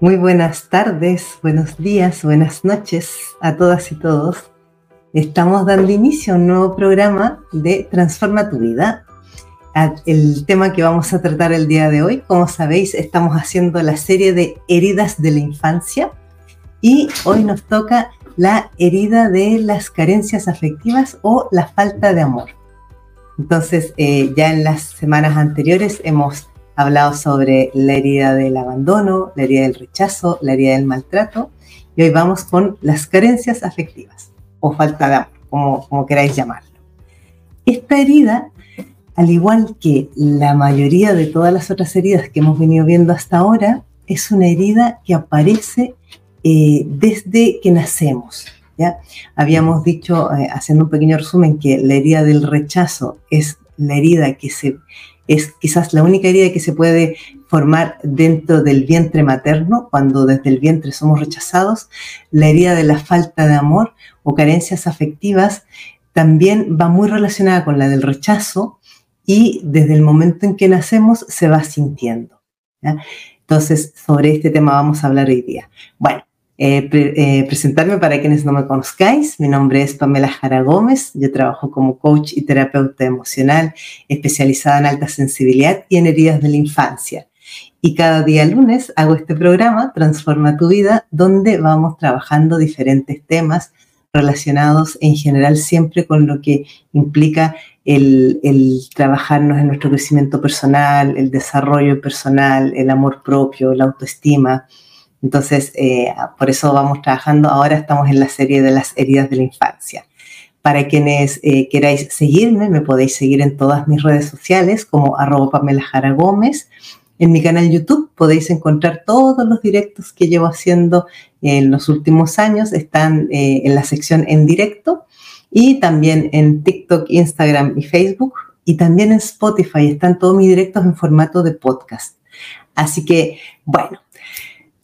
Muy buenas tardes, buenos días, buenas noches a todas y todos. Estamos dando inicio a un nuevo programa de Transforma tu vida. El tema que vamos a tratar el día de hoy, como sabéis, estamos haciendo la serie de heridas de la infancia y hoy nos toca la herida de las carencias afectivas o la falta de amor. Entonces, eh, ya en las semanas anteriores hemos hablado sobre la herida del abandono, la herida del rechazo, la herida del maltrato, y hoy vamos con las carencias afectivas o falta de amor, como, como queráis llamarlo. Esta herida, al igual que la mayoría de todas las otras heridas que hemos venido viendo hasta ahora, es una herida que aparece eh, desde que nacemos. ¿ya? Habíamos dicho, eh, haciendo un pequeño resumen, que la herida del rechazo es la herida que se es quizás la única herida que se puede formar dentro del vientre materno, cuando desde el vientre somos rechazados. La herida de la falta de amor o carencias afectivas también va muy relacionada con la del rechazo y desde el momento en que nacemos se va sintiendo. Entonces, sobre este tema vamos a hablar hoy día. Bueno, eh, eh, presentarme para quienes no me conozcáis. Mi nombre es Pamela Jara Gómez. Yo trabajo como coach y terapeuta emocional especializada en alta sensibilidad y en heridas de la infancia. Y cada día lunes hago este programa, Transforma tu vida, donde vamos trabajando diferentes temas relacionados en general siempre con lo que implica el, trabajarnos en nuestro crecimiento personal, el desarrollo personal, el amor propio, la autoestima, entonces, eh, por eso vamos trabajando. Ahora estamos en la serie de las heridas de la infancia. Para quienes eh, queráis seguirme, me podéis seguir en todas mis redes sociales como arroba Pamela Jara Gómez. En mi canal YouTube podéis encontrar todos los directos que llevo haciendo en los últimos años. Están eh, en la sección en directo y también en TikTok, Instagram y Facebook. Y también en Spotify están todos mis directos en formato de podcast. Así que, bueno,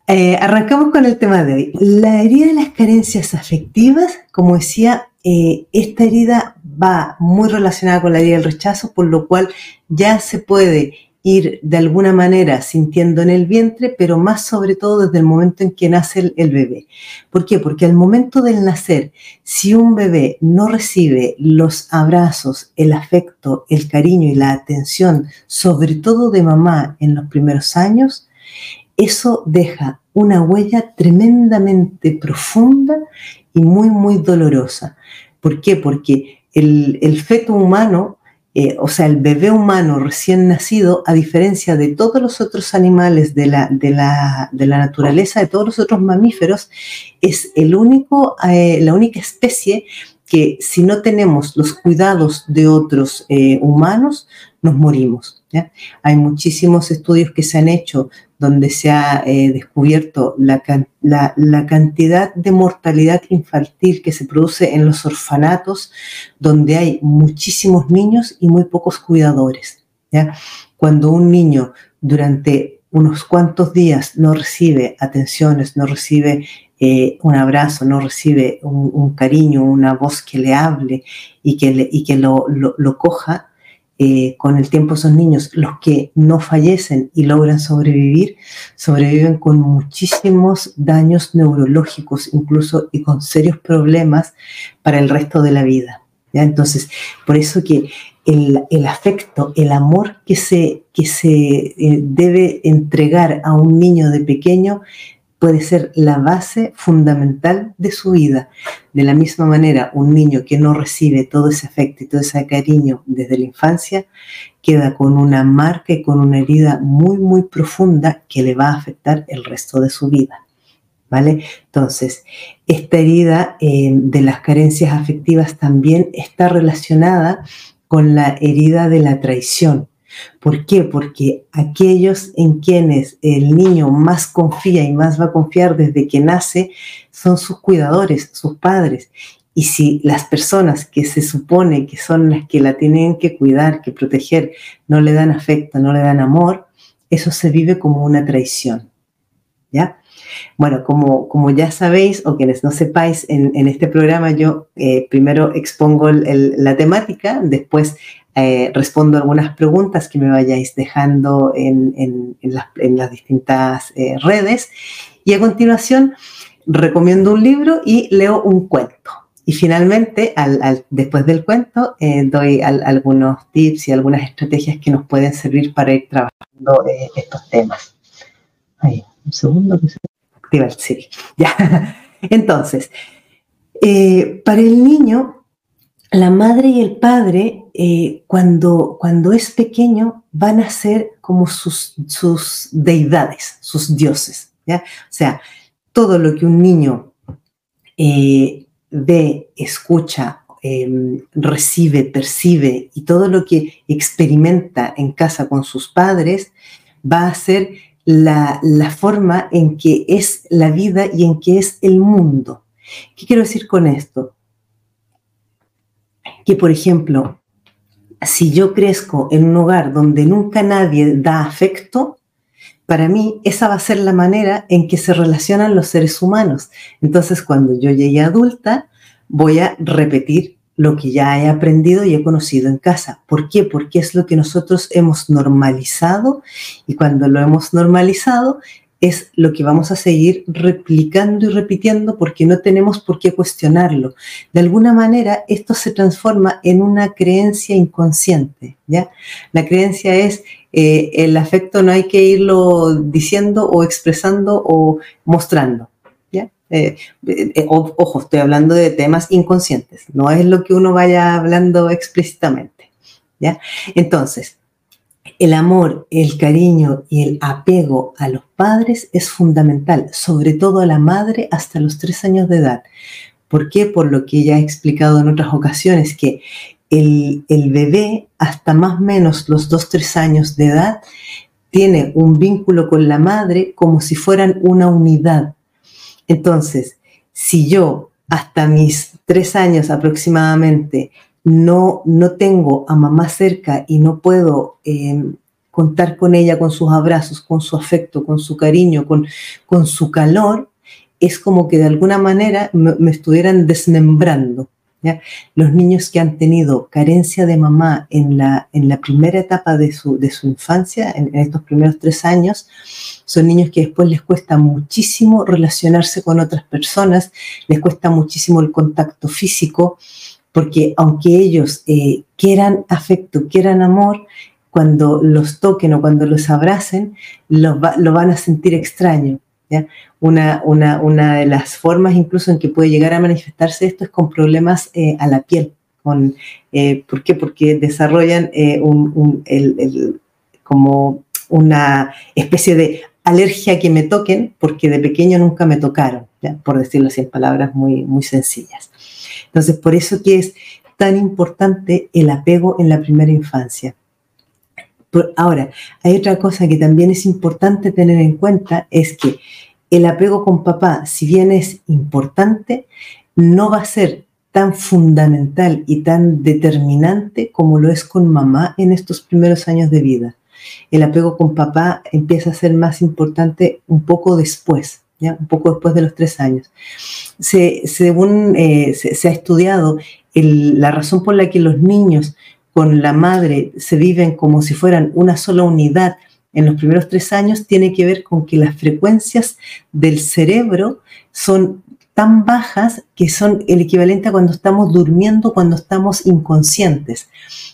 eh, arrancamos con el tema de hoy. La herida de las carencias afectivas, como decía, eh, esta herida va muy relacionada con la herida del rechazo, por lo cual ya se puede ir de alguna manera sintiendo en el vientre, pero más sobre todo desde el momento en que nace el, el, bebé. ¿Por qué? Porque al momento del nacer, si un bebé no recibe los abrazos, el afecto, el cariño y la atención, sobre todo de mamá en los primeros años, eso deja una huella tremendamente profunda y muy, muy dolorosa. ¿Por qué? Porque el, feto humano, eh, o sea, el bebé humano recién nacido, a diferencia de todos los otros animales de la, de la, de la naturaleza, de todos los otros mamíferos, es el único, eh, la única especie que si no tenemos los cuidados de otros eh, humanos, nos morimos. Hay muchísimos estudios que se han hecho donde se ha eh, descubierto la, cantidad de mortalidad infantil que se produce en los orfanatos, donde hay muchísimos niños y muy pocos cuidadores. Cuando un niño durante unos cuantos días no recibe atenciones, no recibe eh, un abrazo, no recibe un, cariño, una voz que le hable y que, y que lo, lo coja, eh, con el tiempo esos niños, los que no fallecen y logran sobrevivir, sobreviven con muchísimos daños neurológicos incluso y con serios problemas para el resto de la vida. ¿ya? Entonces, por eso que el, el, afecto, el amor que se, que se eh, debe entregar a un niño de pequeño puede ser la base fundamental de su vida. De la misma manera, un niño que no recibe todo ese afecto y todo ese cariño desde la infancia queda con una marca y con una herida muy, muy profunda que le va a afectar el resto de su vida. ¿Vale? Entonces, esta herida eh, de las carencias afectivas también está relacionada con la herida de la traición. ¿Por qué? Porque aquellos en quienes el niño más confía y más va a confiar desde que nace son sus cuidadores, sus padres. Y si las personas que se supone que son las que la tienen que cuidar, que proteger, no le dan afecto, no le dan amor, eso se vive como una traición. ¿Ya? Bueno, como, como ya sabéis, o quienes no sepáis, en, este programa yo eh, primero expongo la temática, después eh, respondo algunas preguntas que me vayáis dejando en, las, distintas eh, redes y a continuación recomiendo un libro y leo un cuento. Y finalmente, después del cuento, doy algunos tips y algunas estrategias que nos pueden servir para ir trabajando estos temas. Ahí, un segundo que se Ya. Entonces, eh, para el niño, la madre y el padre, eh, cuando, cuando es pequeño, van a ser como sus, sus deidades, sus dioses. ¿ya? O sea, todo lo que un niño eh, ve, escucha, em, recibe, percibe y todo lo que experimenta en casa con sus padres va a ser la, forma en que es la vida y en que es el mundo. ¿Qué quiero decir con esto? Que, por ejemplo, si yo crezco en un hogar donde nunca nadie da afecto, para mí esa va a ser la manera en que se relacionan los seres humanos. Entonces, cuando yo llegue adulta, voy a repetir lo que ya he aprendido y he conocido en casa. ¿Por qué? Porque es lo que nosotros hemos normalizado y cuando lo hemos normalizado es lo que vamos a seguir replicando y repitiendo porque no tenemos por qué cuestionarlo. De alguna manera esto se transforma en una creencia inconsciente, ¿ya? La creencia es eh, el afecto no hay que irlo diciendo o expresando o mostrando. Eh, eh, ojo, estoy hablando de temas inconscientes, no es lo que uno vaya hablando explícitamente. ¿ya? Entonces, el amor, el cariño y el apego a los padres es fundamental, sobre todo a la madre hasta los tres años de edad. ¿Por qué? Por lo que ya he explicado en otras ocasiones, que el, el bebé hasta más o menos los dos, tres años de edad tiene un vínculo con la madre como si fueran una unidad entonces, si yo hasta mis tres años aproximadamente no, no tengo a mamá cerca y no puedo em, contar con ella, con sus abrazos, con su afecto, con su cariño, con, con su calor, es como que de alguna manera me estuvieran desmembrando. Los niños que han tenido carencia de mamá en la, en la primera etapa de su, de su infancia, en, estos primeros tres años, son niños que después les cuesta muchísimo relacionarse con otras personas, les cuesta muchísimo el contacto físico, porque aunque ellos eh, quieran afecto, quieran amor, cuando los toquen o cuando los abracen, lo van a sentir extraño. Una, una, una, de las formas incluso en que puede llegar a manifestarse esto es con problemas eh, a la piel. Con, eh, ¿Por qué? Porque desarrollan eh, un, como una especie de alergia que me toquen porque de pequeño nunca me tocaron, por decirlo así en palabras muy, muy sencillas. Entonces, por eso que es tan importante el apego en la primera infancia. Ahora, hay otra cosa que también es importante tener en cuenta, es que el apego con papá, si bien es importante, no va a ser tan fundamental y tan determinante como lo es con mamá en estos primeros años de vida. El apego con papá empieza a ser más importante un poco después, ¿ya? un poco después de los tres años. según eh, se, ha estudiado, la razón por la que los niños con la madre se viven como si fueran una sola unidad en los primeros tres años tiene que ver con que las frecuencias del cerebro son tan bajas que son el equivalente a cuando estamos durmiendo, cuando estamos inconscientes.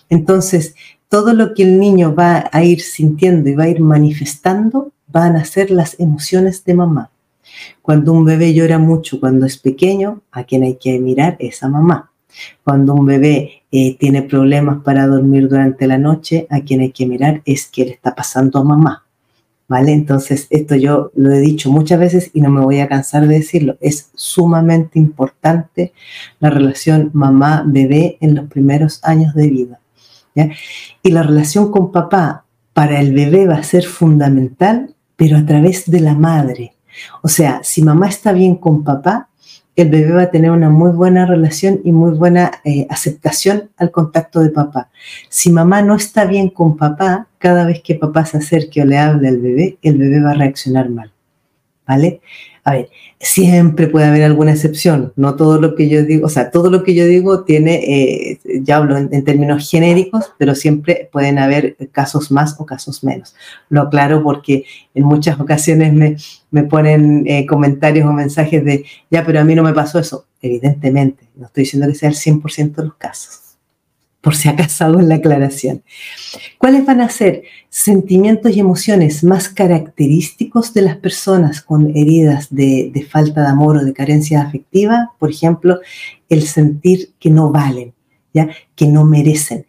Entonces, todo lo que el niño va a ir sintiendo y va a ir manifestando van a ser las emociones de mamá. Cuando un bebé llora mucho cuando es pequeño, a quien hay que mirar es a mamá. Cuando un bebé tiene problemas para dormir durante la noche, a quien hay que mirar es qué le está pasando a mamá. ¿Vale? Entonces, esto yo lo he dicho muchas veces y no me voy a cansar de decirlo. Es sumamente importante la relación mamá-bebé en los primeros años de vida. Y la relación con papá para el bebé va a ser fundamental, pero a través de la madre. O sea, si mamá está bien con papá, el bebé va a tener una muy buena relación y muy buena eh, aceptación al contacto de papá. Si mamá no está bien con papá, cada vez que papá se acerque o le hable al bebé, el bebé va a reaccionar mal. ¿vale? A ver, siempre puede haber alguna excepción, no todo lo que yo digo, o sea, todo lo que yo digo tiene, eh, ya hablo en, términos genéricos, pero siempre pueden haber casos más o casos menos. Lo aclaro porque en muchas ocasiones me, me ponen eh, comentarios o mensajes de, ya, pero a mí no me pasó eso. Evidentemente, no estoy diciendo que sea el 100% de los casos por si acaso hago la aclaración. ¿Cuáles van a ser sentimientos y emociones más característicos de las personas con heridas de, falta de amor o de carencia afectiva? Por ejemplo, el sentir que no valen, ¿ya? que no merecen,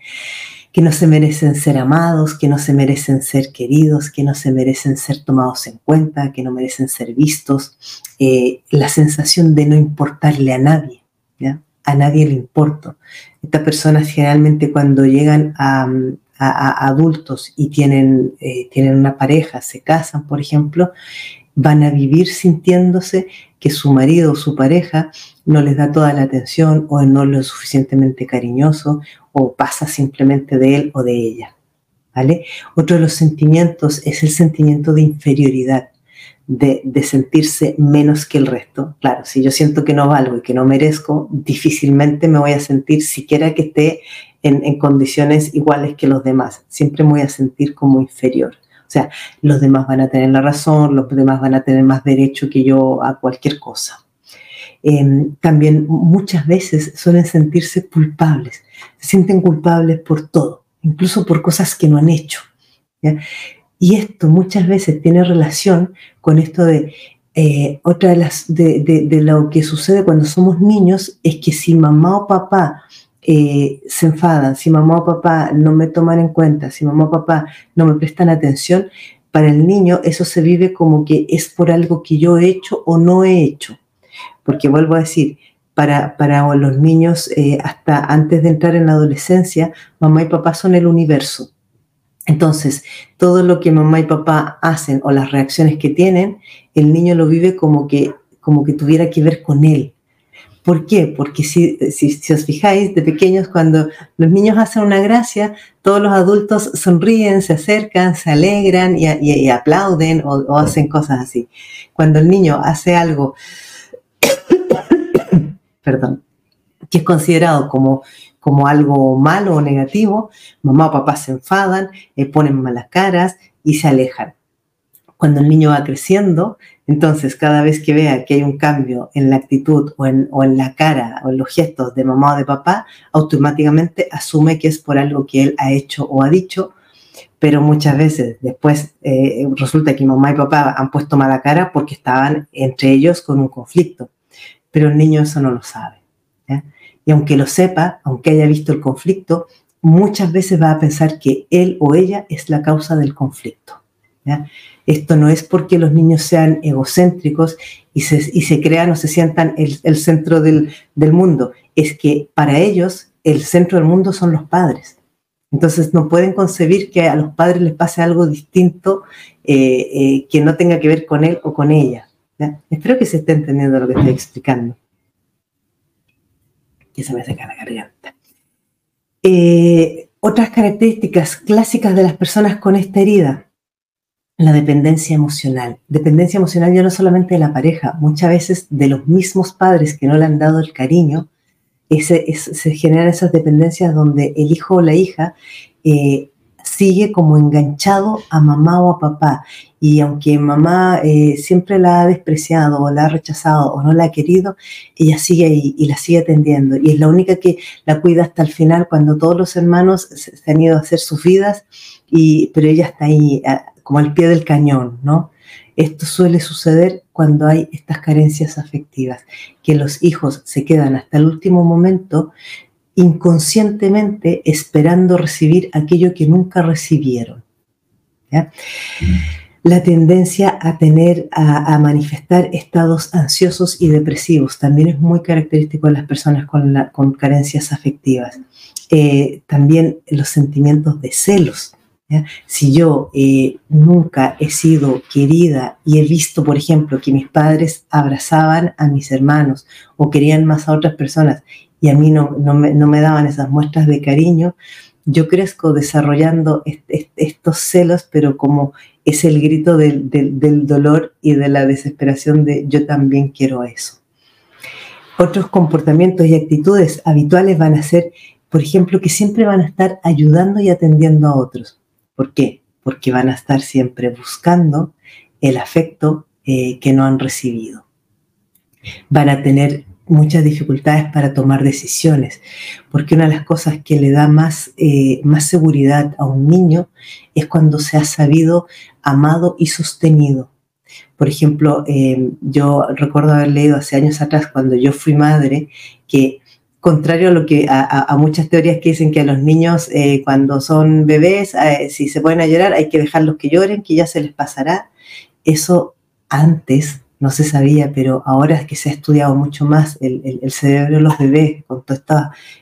que no se merecen ser amados, que no se merecen ser queridos, que no se merecen ser tomados en cuenta, que no merecen ser vistos, eh, la sensación de no importarle a nadie. ¿ya? A nadie le importo. Estas personas generalmente cuando llegan a, adultos y tienen, eh, tienen una pareja, se casan, por ejemplo, van a vivir sintiéndose que su marido o su pareja no les da toda la atención o no lo suficientemente cariñoso o pasa simplemente de él o de ella. ¿Vale? Otro de los sentimientos es el sentimiento de inferioridad de, sentirse menos que el resto. Claro, si yo siento que no valgo y que no merezco, difícilmente me voy a sentir siquiera que esté en, condiciones iguales que los demás. Siempre me voy a sentir como inferior. O sea, los demás van a tener la razón, los demás van a tener más derecho que yo a cualquier cosa. Em, también muchas veces suelen sentirse culpables, se sienten culpables por todo, incluso por cosas que no han hecho. Y esto muchas veces tiene relación con esto de, eh, otra de, las, de, lo que sucede cuando somos niños es que si mamá o papá eh, se enfadan, si mamá o papá no me toman en cuenta, si mamá o papá no me prestan atención, para el niño eso se vive como que es por algo que yo he hecho o no he hecho. Porque vuelvo a decir, para, para los niños eh, hasta antes de entrar en la adolescencia, mamá y papá son el universo. Entonces, todo lo que mamá y papá hacen o las reacciones que tienen, el niño lo vive como que, como que tuviera que ver con él. ¿Por qué? Porque si, si, os fijáis, de pequeños, cuando los niños hacen una gracia, todos los adultos sonríen, se acercan, se alegran y, aplauden o, o, hacen cosas así. Cuando el niño hace algo, perdón, que es considerado como como algo malo o negativo, mamá o papá se enfadan, le ponen malas caras y se alejan. Cuando el niño va creciendo, entonces cada vez que vea que hay un cambio en la actitud o en, la cara o en los gestos de mamá o de papá, automáticamente asume que es por algo que él ha hecho o ha dicho, pero muchas veces después eh, resulta que mamá y papá han puesto mala cara porque estaban entre ellos con un conflicto, pero el niño eso no lo sabe. Y aunque lo sepa, aunque haya visto el conflicto, muchas veces va a pensar que él o ella es la causa del conflicto. Esto no es porque los niños sean egocéntricos y se, crean o se sientan el, centro del, mundo, es que para ellos el centro del mundo son los padres. Entonces no pueden concebir que a los padres les pase algo distinto eh, eh, que no tenga que ver con él o con ella. Espero que se esté entendiendo lo que estoy explicando que se me seca la garganta. Eh, otras características clásicas de las personas con esta herida, la dependencia emocional. Dependencia emocional ya no solamente de la pareja, muchas veces de los mismos padres que no le han dado el cariño, se generan esas dependencias donde el hijo o la hija eh, sigue como enganchado a mamá o a papá. Y aunque mamá eh, siempre la ha despreciado o la ha rechazado o no la ha querido, ella sigue ahí y la sigue atendiendo. Y es la única que la cuida hasta el final cuando todos los hermanos se, han ido a hacer sus vidas, y, pero ella está ahí como al pie del cañón, ¿no? Esto suele suceder cuando hay estas carencias afectivas, que los hijos se quedan hasta el último momento inconscientemente esperando recibir aquello que nunca recibieron. La tendencia a tener, a, manifestar estados ansiosos y depresivos también es muy característico de las personas con, carencias afectivas. Eh, también los sentimientos de celos. Si yo eh, nunca he sido querida y he visto, por ejemplo, que mis padres abrazaban a mis hermanos o querían más a otras personas y a mí no, no, me, daban esas muestras de cariño, yo crezco desarrollando estos celos, pero como es el grito del, del, dolor y de la desesperación de yo también quiero eso. Otros comportamientos y actitudes habituales van a ser, por ejemplo, que siempre van a estar ayudando y atendiendo a otros. ¿Por qué? Porque van a estar siempre buscando el afecto eh, que no han recibido. Van a tener muchas dificultades para tomar decisiones, porque una de las cosas que le da más, eh, más seguridad a un niño es cuando se ha sabido amado y sostenido. Por ejemplo, eh, yo recuerdo haber leído hace años atrás, cuando yo fui madre, que contrario a lo que a, muchas teorías que dicen que a los niños eh, cuando son bebés, si se pueden llorar, hay que dejarlos que lloren, que ya se les pasará. Eso antes no se sabía, pero ahora es que se ha estudiado mucho más el, cerebro de los bebés, con todos estos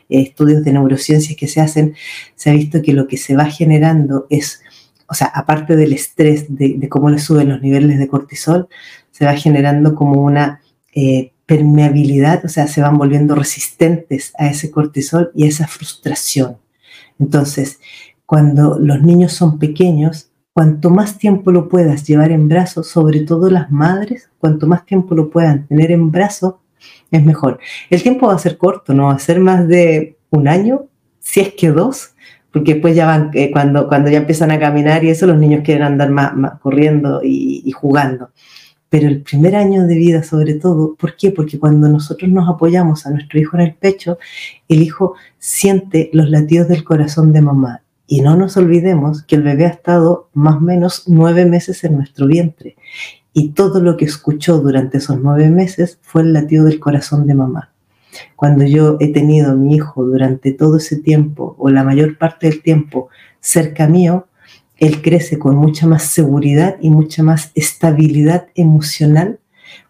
eh, estudios de neurociencias que se hacen, se ha visto que lo que se va generando es, o sea, aparte del estrés, de, cómo le suben los niveles de cortisol, se va generando como una eh, permeabilidad, o sea, se van volviendo resistentes a ese cortisol y a esa frustración. Entonces, cuando los niños son pequeños, cuanto más tiempo lo puedas llevar en brazos, sobre todo las madres, cuanto más tiempo lo puedan tener en brazos, es mejor. El tiempo va a ser corto, no va a ser más de un año, si es que dos, porque después ya van, eh, cuando, cuando ya empiezan a caminar y eso, los niños quieren andar más, corriendo y, y jugando. Pero el primer año de vida, sobre todo, ¿por qué? Porque cuando nosotros nos apoyamos a nuestro hijo en el pecho, el hijo siente los latidos del corazón de mamá y no nos olvidemos que el bebé ha estado más o menos nueve meses en nuestro vientre y todo lo que escuchó durante esos nueve meses fue el latido del corazón de mamá. Cuando yo he tenido a mi hijo durante todo ese tiempo o la mayor parte del tiempo cerca mío, él crece con mucha más seguridad y mucha más estabilidad emocional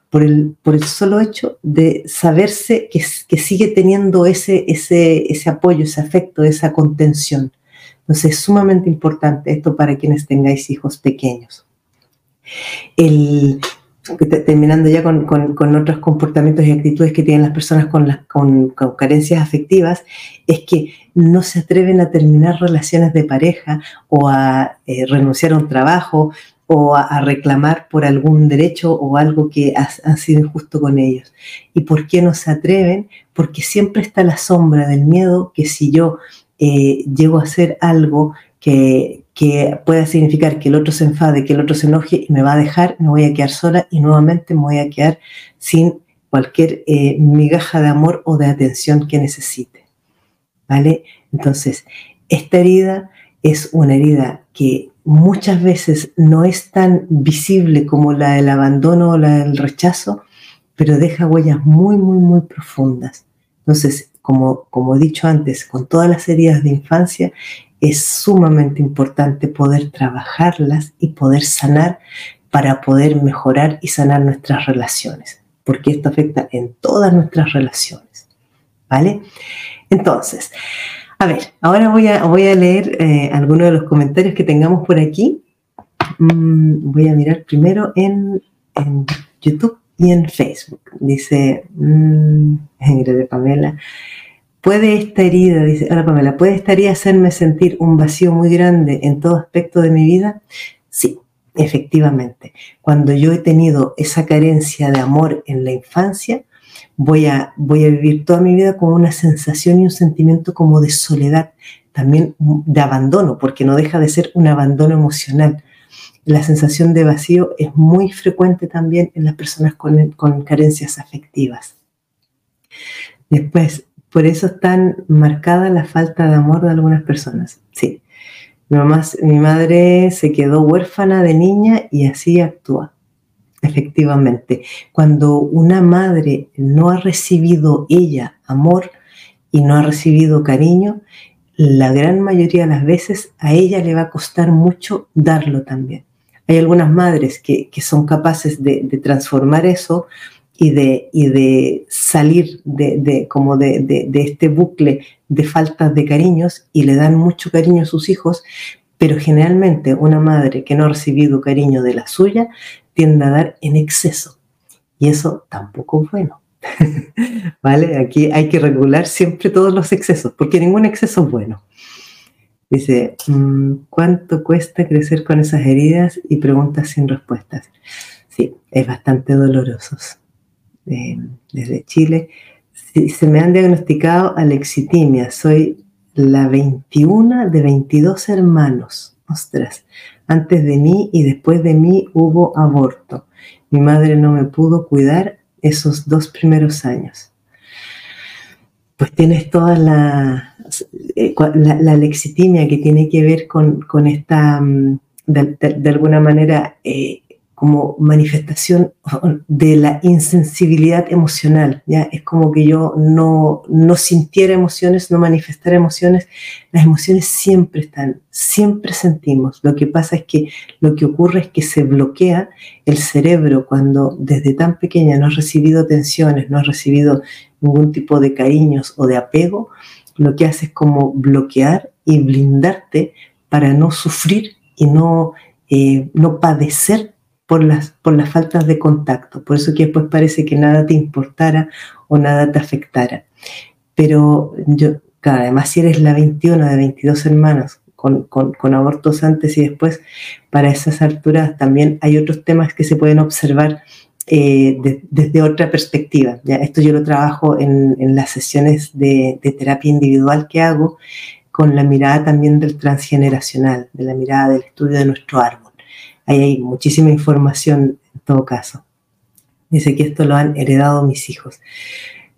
por el, por el solo hecho de saberse que, que sigue teniendo ese, ese, ese apoyo, ese afecto, esa contención. Entonces es sumamente importante esto para quienes tengáis hijos pequeños. terminando ya con, otros comportamientos y actitudes que tienen las personas con, las, con, carencias afectivas, es que no se atreven a terminar relaciones de pareja o a eh, renunciar a un trabajo o a, reclamar por algún derecho o algo que ha, sido injusto con ellos. ¿Y por qué no se atreven? Porque siempre está la sombra del miedo que si yo eh, llego a hacer algo que, que, pueda significar que el otro se enfade, que el otro se enoje y me va a dejar, me voy a quedar sola y nuevamente me voy a quedar sin cualquier eh, migaja de amor o de atención que necesite. ¿Vale? Entonces, esta herida es una herida que muchas veces no es tan visible como la del abandono o la del rechazo, pero deja huellas muy, muy, muy profundas. Entonces, como, como he dicho antes, con todas las heridas de infancia, es sumamente importante poder trabajarlas y poder sanar para poder mejorar y sanar nuestras relaciones, porque esto afecta en todas nuestras relaciones. ¿Vale? Entonces, a ver, ahora voy a, voy a leer eh, algunos de los comentarios que tengamos por aquí. Mm, voy a mirar primero en, en YouTube y en Facebook. Dice mmm, de Pamela. ¿Puede esta herida, dice ahora Pamela, puede esta hacerme sentir un vacío muy grande en todo aspecto de mi vida? Sí, efectivamente. Cuando yo he tenido esa carencia de amor en la infancia, voy a, voy a vivir toda mi vida con una sensación y un sentimiento como de soledad, también de abandono, porque no deja de ser un abandono emocional la sensación de vacío es muy frecuente también en las personas con, carencias afectivas. Después, por eso es tan marcada la falta de amor de algunas personas. Sí, mi, mi madre se quedó huérfana de niña y así actúa. Efectivamente, cuando una madre no ha recibido ella amor y no ha recibido cariño, la gran mayoría de las veces a ella le va a costar mucho darlo también. Hay algunas madres que, son capaces de, transformar eso y de, de salir de, como de, este bucle de faltas de cariños y le dan mucho cariño a sus hijos, pero generalmente una madre que no ha recibido cariño de la suya tiende a dar en exceso. Y eso tampoco es bueno. ¿Vale? Aquí hay que regular siempre todos los excesos, porque ningún exceso es bueno. Dice, mm, ¿cuánto cuesta crecer con esas heridas y preguntas sin respuestas? Sí, es bastante doloroso. Eh, desde Chile, se me han diagnosticado alexitimia. Soy la 21 de 22 hermanos. Ostras, antes de mí y después de mí hubo aborto. Mi madre no me pudo cuidar esos dos primeros años. Pues tienes toda la, eh, la, lexitimia que tiene que ver con, esta, mm, de, alguna manera, eh, como manifestación de la insensibilidad emocional, ¿ya? Es como que yo no, no sintiera emociones, no manifestara emociones. Las emociones siempre están, siempre sentimos. Lo que pasa es que lo que ocurre es que se bloquea el cerebro cuando desde tan pequeña no has recibido tensiones, no has recibido ningún tipo de cariños o de apego, lo que hace es como bloquear y blindarte para no sufrir y no, eh, no padecer por las, por las faltas de contacto. Por eso que después parece que nada te importara o nada te afectara. Pero yo, claro, además si eres la 21 de 22 hermanos con, con, abortos antes y después, para esas alturas también hay otros temas que se pueden observar eh, desde otra perspectiva. ¿ya? Esto yo lo trabajo en, en las sesiones de, de, terapia individual que hago con la mirada también del transgeneracional, de la mirada del estudio de nuestro árbol. Ahí hay muchísima información en todo caso. Dice que esto lo han heredado mis hijos.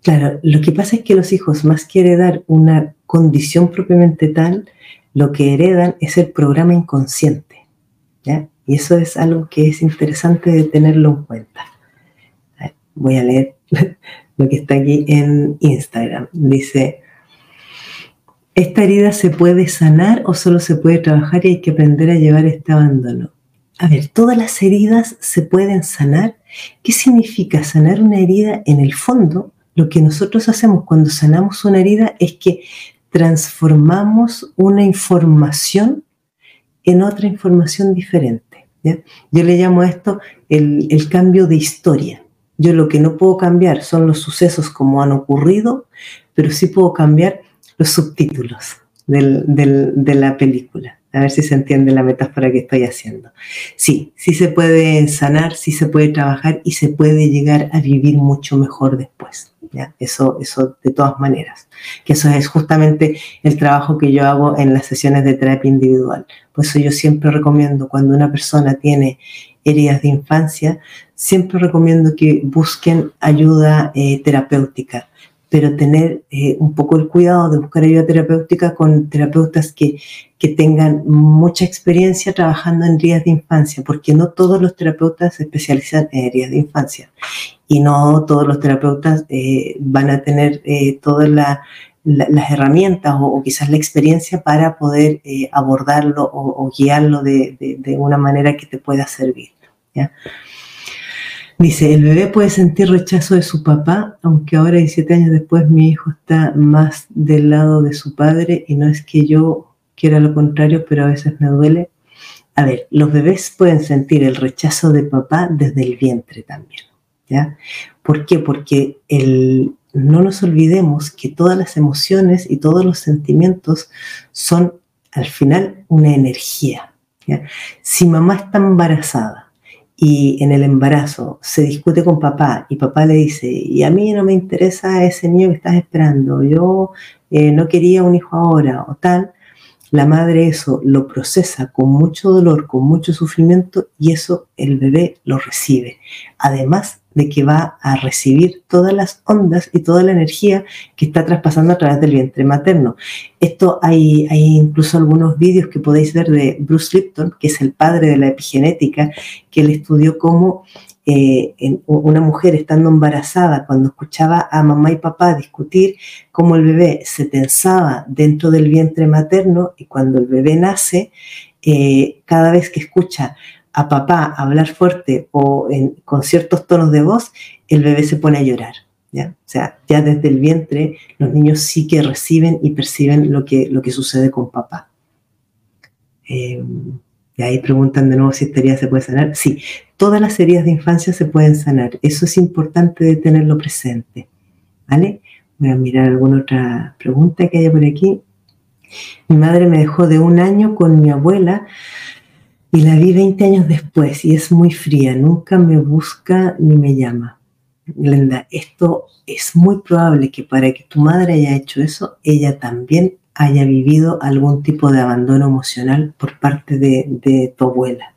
Claro, lo que pasa es que los hijos, más que heredar una condición propiamente tal, lo que heredan es el programa inconsciente. ¿ya? Y eso es algo que es interesante de tenerlo en cuenta. Voy a leer lo que está aquí en Instagram. Dice, ¿esta herida se puede sanar o solo se puede trabajar y hay que aprender a llevar este abandono? A ver, todas las heridas se pueden sanar. ¿Qué significa sanar una herida? En el fondo, lo que nosotros hacemos cuando sanamos una herida es que transformamos una información en otra información diferente. Yo le llamo a esto el, cambio de historia. Yo lo que no puedo cambiar son los sucesos como han ocurrido, pero sí puedo cambiar los subtítulos de la película. A ver si se entiende la metáfora que estoy haciendo. Sí, sí se puede sanar, sí se puede trabajar y se puede llegar a vivir mucho mejor después. Eso, eso de todas maneras. Que eso es justamente el trabajo que yo hago en las sesiones de terapia individual. Por eso yo siempre recomiendo cuando una persona tiene heridas de infancia, siempre recomiendo que busquen ayuda eh, terapéutica pero tener eh, un poco el cuidado de buscar ayuda terapéutica con terapeutas que, que, tengan mucha experiencia trabajando en heridas de infancia, porque no todos los terapeutas se especializan en heridas de infancia y no todos los terapeutas eh, van a tener eh, todas las herramientas o, quizás la experiencia para poder abordarlo o, guiarlo de, de, una manera que te pueda servir. Dice, el bebé puede sentir rechazo de su papá, aunque ahora 17 años después mi hijo está más del lado de su padre y no es que yo quiera lo contrario, pero a veces me duele. A ver, los bebés pueden sentir el rechazo de papá desde el vientre también, ¿ya? ¿Por qué? Porque el, no nos olvidemos que todas las emociones y todos los sentimientos son al final una energía. Si mamá está embarazada y en el embarazo se discute con papá y papá le dice, y a mí no me interesa ese niño que estás esperando, yo eh, no quería un hijo ahora o tal, la madre eso lo procesa con mucho dolor, con mucho sufrimiento y eso el bebé lo recibe. Además de que va a recibir todas las ondas y toda la energía que está traspasando a través del vientre materno. Esto hay, hay incluso algunos vídeos que podéis ver de Bruce Lipton, que es el padre de la epigenética, que él estudió cómo eh, una mujer estando embarazada, cuando escuchaba a mamá y papá discutir, cómo el bebé se tensaba dentro del vientre materno y cuando el bebé nace, eh, cada vez que escucha a papá hablar fuerte o con ciertos tonos de voz, el bebé se pone a llorar. ¿ya? O sea, ya desde el vientre los niños sí que reciben y perciben lo que, lo que sucede con papá. Eh, y ahí preguntan de nuevo si esta herida se puede sanar. Sí, todas las heridas de infancia se pueden sanar. Eso es importante de tenerlo presente. ¿Vale? Voy a mirar alguna otra pregunta que haya por aquí. Mi madre me dejó de un año con mi abuela y la vi 20 años después y es muy fría, nunca me busca ni me llama. Glenda, esto es muy probable que para que tu madre haya hecho eso, ella también haya vivido algún tipo de abandono emocional por parte de, tu abuela.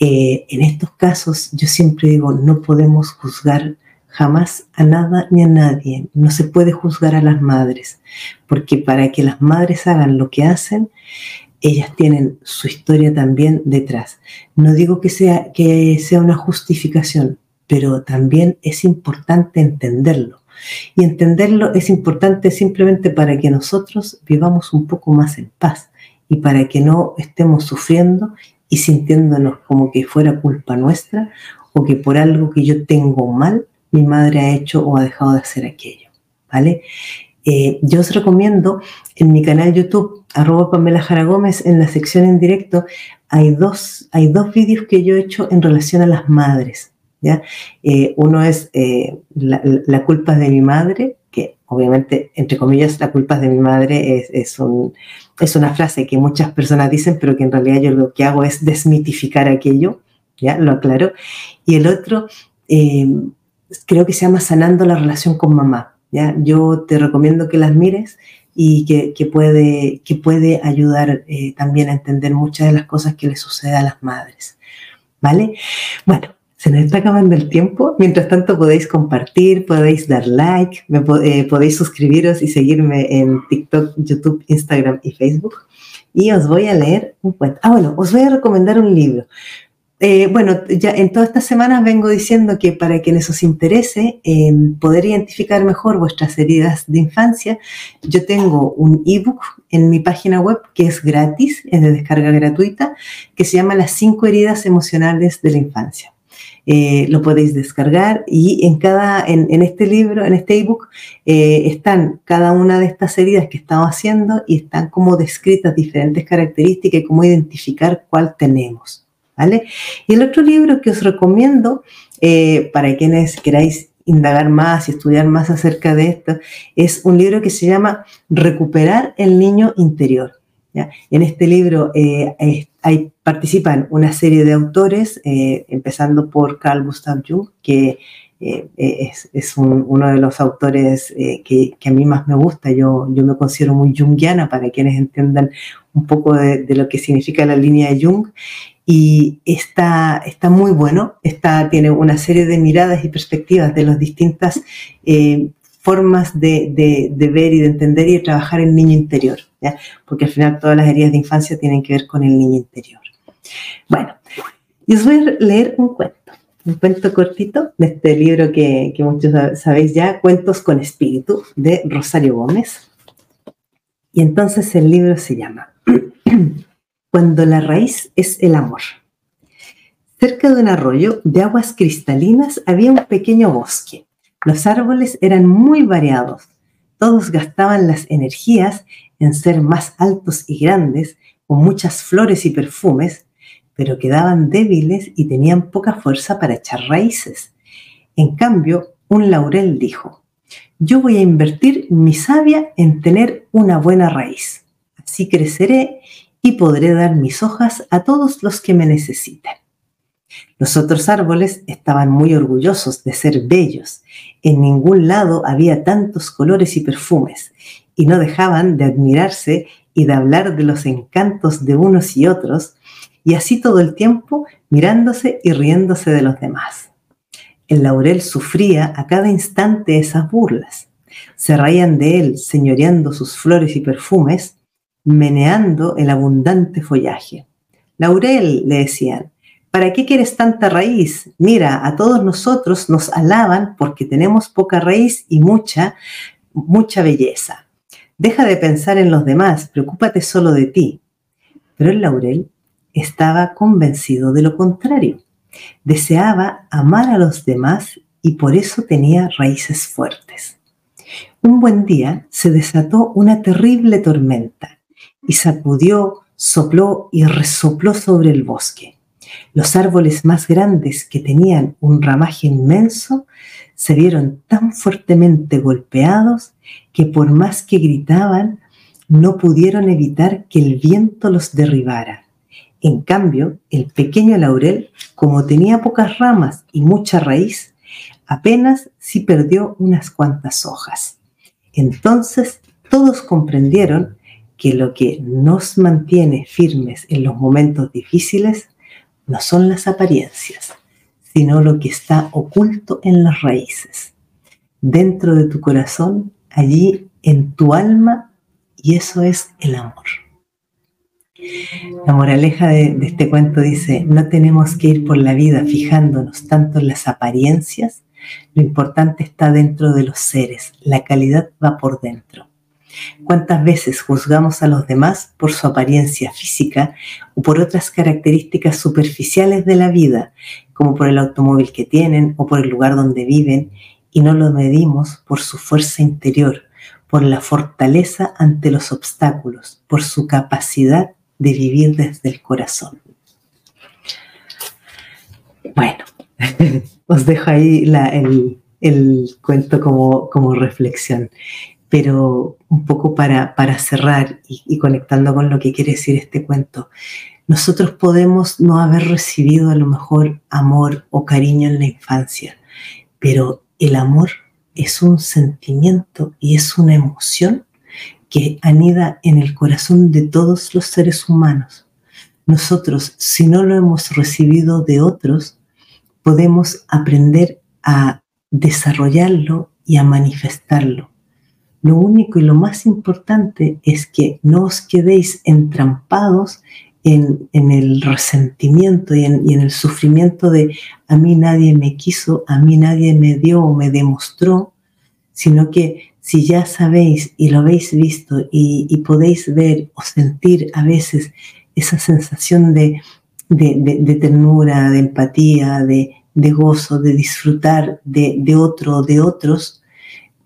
Eh, en estos casos, yo siempre digo, no podemos juzgar jamás a nada ni a nadie. No se puede juzgar a las madres, porque para que las madres hagan lo que hacen, ellas tienen su historia también detrás. No digo que sea, que sea una justificación, pero también es importante entenderlo. Y entenderlo es importante simplemente para que nosotros vivamos un poco más en paz y para que no estemos sufriendo y sintiéndonos como que fuera culpa nuestra o que por algo que yo tengo mal, mi madre ha hecho o ha dejado de hacer aquello. ¿Vale? Eh, yo os recomiendo en mi canal YouTube, arroba Pamela Jara Gómez, en la sección en directo, hay dos, hay dos vídeos que yo he hecho en relación a las madres. ¿ya? Eh, uno es eh, la, culpa de mi madre, que obviamente, entre comillas, la culpa de mi madre es, es, un, es una frase que muchas personas dicen, pero que en realidad yo lo que hago es desmitificar aquello, ¿ya? Lo aclaro. Y el otro, creo que se llama Sanando la relación con mamá. Yo te recomiendo que las mires y que, puede, que puede ayudar eh, también a entender muchas de las cosas que le sucede a las madres, ¿vale? Bueno, se nos está acabando el tiempo. Mientras tanto, podéis compartir, podéis dar like, eh, podéis suscribiros y seguirme en TikTok, YouTube, Instagram y Facebook. Y os voy a leer un cuento. Ah, bueno, os voy a recomendar un libro. Eh, bueno, ya en todas estas semanas vengo diciendo que para quienes os interese poder identificar mejor vuestras heridas de infancia, yo tengo un ebook en mi página web que es gratis, es de descarga gratuita, que se llama Las cinco heridas emocionales de la infancia. Eh, lo podéis descargar y en cada en, este libro, en este ebook, eh, están cada una de estas heridas que estamos haciendo y están como descritas diferentes características y cómo identificar cuál tenemos. Y el otro libro que os recomiendo eh, para quienes queráis indagar más y estudiar más acerca de esto es un libro que se llama Recuperar el niño interior. En este libro eh, participan una serie de autores, eh, empezando por Carl Gustav Jung, que es, uno de los autores que, a mí más me gusta. Yo, yo me considero muy jungiana para quienes entiendan un poco de, de, lo que significa la línea de Jung y está, está muy bueno, está, tiene una serie de miradas y perspectivas de las distintas eh, formas de, ver y de entender y de trabajar el niño interior, ¿ya? porque al final todas las heridas de infancia tienen que ver con el niño interior. Bueno, y os voy a leer un cuento, un cuento cortito de este libro que, que muchos sabéis ya, Cuentos con Espíritu, de Rosario Gómez. Y entonces el libro se llama cuando la raíz es el amor. Cerca de un arroyo de aguas cristalinas había un pequeño bosque. Los árboles eran muy variados. Todos gastaban las energías en ser más altos y grandes, con muchas flores y perfumes, pero quedaban débiles y tenían poca fuerza para echar raíces. En cambio, un laurel dijo, yo voy a invertir mi savia en tener una buena raíz. Así creceré y podré dar mis hojas a todos los que me necesiten. Los otros árboles estaban muy orgullosos de ser bellos. En ningún lado había tantos colores y perfumes, y no dejaban de admirarse y de hablar de los encantos de unos y otros, y así todo el tiempo mirándose y riéndose de los demás. El laurel sufría a cada instante esas burlas. Se reían de él señoreando sus flores y perfumes, meneando el abundante follaje. Laurel, le decían, ¿para qué quieres tanta raíz? Mira, a todos nosotros nos alaban porque tenemos poca raíz y mucha, mucha belleza. Deja de pensar en los demás, preocúpate solo de ti. Pero el laurel estaba convencido de lo contrario. Deseaba amar a los demás y por eso tenía raíces fuertes. Un buen día se desató una terrible tormenta y sacudió, sopló y resopló sobre el bosque. Los árboles más grandes que tenían un ramaje inmenso se vieron tan fuertemente golpeados que por más que gritaban, no pudieron evitar que el viento los derribara. En cambio, el pequeño laurel, como tenía pocas ramas y mucha raíz, apenas sí perdió unas cuantas hojas. Entonces todos comprendieron que lo que nos mantiene firmes en los momentos difíciles no son las apariencias, sino lo que está oculto en las raíces, dentro de tu corazón, allí en tu alma, y eso es el amor. La moraleja de, este cuento dice, no tenemos que ir por la vida fijándonos tanto en las apariencias, lo importante está dentro de los seres, la calidad va por dentro. ¿Cuántas veces juzgamos a los demás por su apariencia física o por otras características superficiales de la vida, como por el automóvil que tienen o por el lugar donde viven, y no lo medimos por su fuerza interior, por la fortaleza ante los obstáculos, por su capacidad de vivir desde el corazón? Bueno, os dejo ahí el, cuento como, como reflexión pero un poco para, cerrar y, conectando con lo que quiere decir este cuento, nosotros podemos no haber recibido a lo mejor amor o cariño en la infancia, pero el amor es un sentimiento y es una emoción que anida en el corazón de todos los seres humanos. Nosotros, si no lo hemos recibido de otros, podemos aprender a desarrollarlo y a manifestarlo. Lo único y lo más importante es que no os quedéis entrampados en, el resentimiento y en, el sufrimiento de a mí nadie me quiso, a mí nadie me dio o me demostró, sino que si ya sabéis y lo habéis visto y, podéis ver o sentir a veces esa sensación de, de, ternura, de empatía, de, gozo, de disfrutar de, de otro o de otros,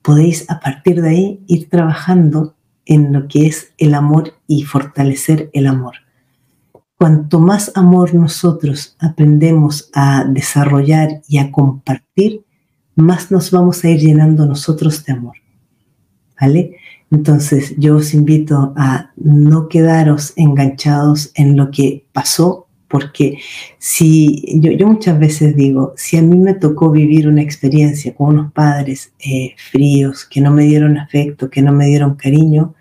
podéis a partir de ahí ir trabajando en lo que es el amor y fortalecer el amor. Cuanto más amor nosotros aprendemos a desarrollar y a compartir, más nos vamos a ir llenando nosotros de amor. ¿Vale? Entonces yo os invito a no quedaros enganchados en lo que pasó porque si yo, muchas veces digo, si a mí me tocó vivir una experiencia con unos padres eh, fríos, que no me dieron afecto, que no me dieron cariño,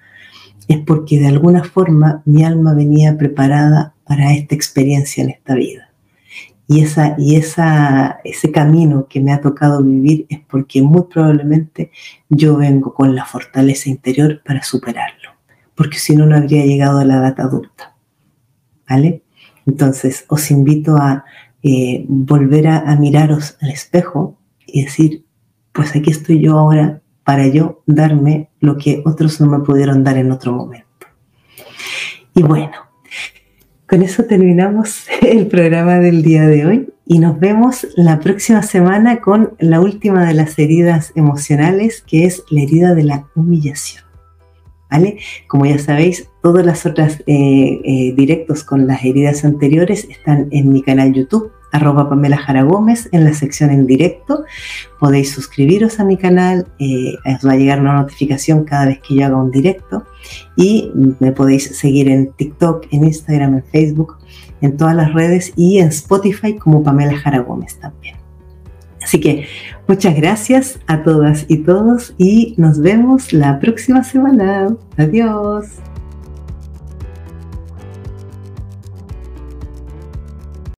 es porque de alguna forma mi alma venía preparada para esta experiencia en esta vida. Y, esa, y esa, ese camino que me ha tocado vivir es porque muy probablemente yo vengo con la fortaleza interior para superarlo, porque si no, no habría llegado a la edad adulta. ¿Vale? Entonces, os invito a eh, volver a, miraros al espejo y decir, pues aquí estoy yo ahora para yo darme lo que otros no me pudieron dar en otro momento. Y bueno, con eso terminamos el programa del día de hoy y nos vemos la próxima semana con la última de las heridas emocionales, que es la herida de la humillación. Como ya sabéis, todas las otras eh, eh, directos con las heridas anteriores están en mi canal YouTube, arroba Pamela Jara Gómez, en la sección en directo. Podéis suscribiros a mi canal, eh, os va a llegar una notificación cada vez que yo haga un directo. Y me podéis seguir en TikTok, en Instagram, en Facebook, en todas las redes y en Spotify como Pamela Jara Gómez también. Así que muchas gracias a todas y todos y nos vemos la próxima semana. Adiós.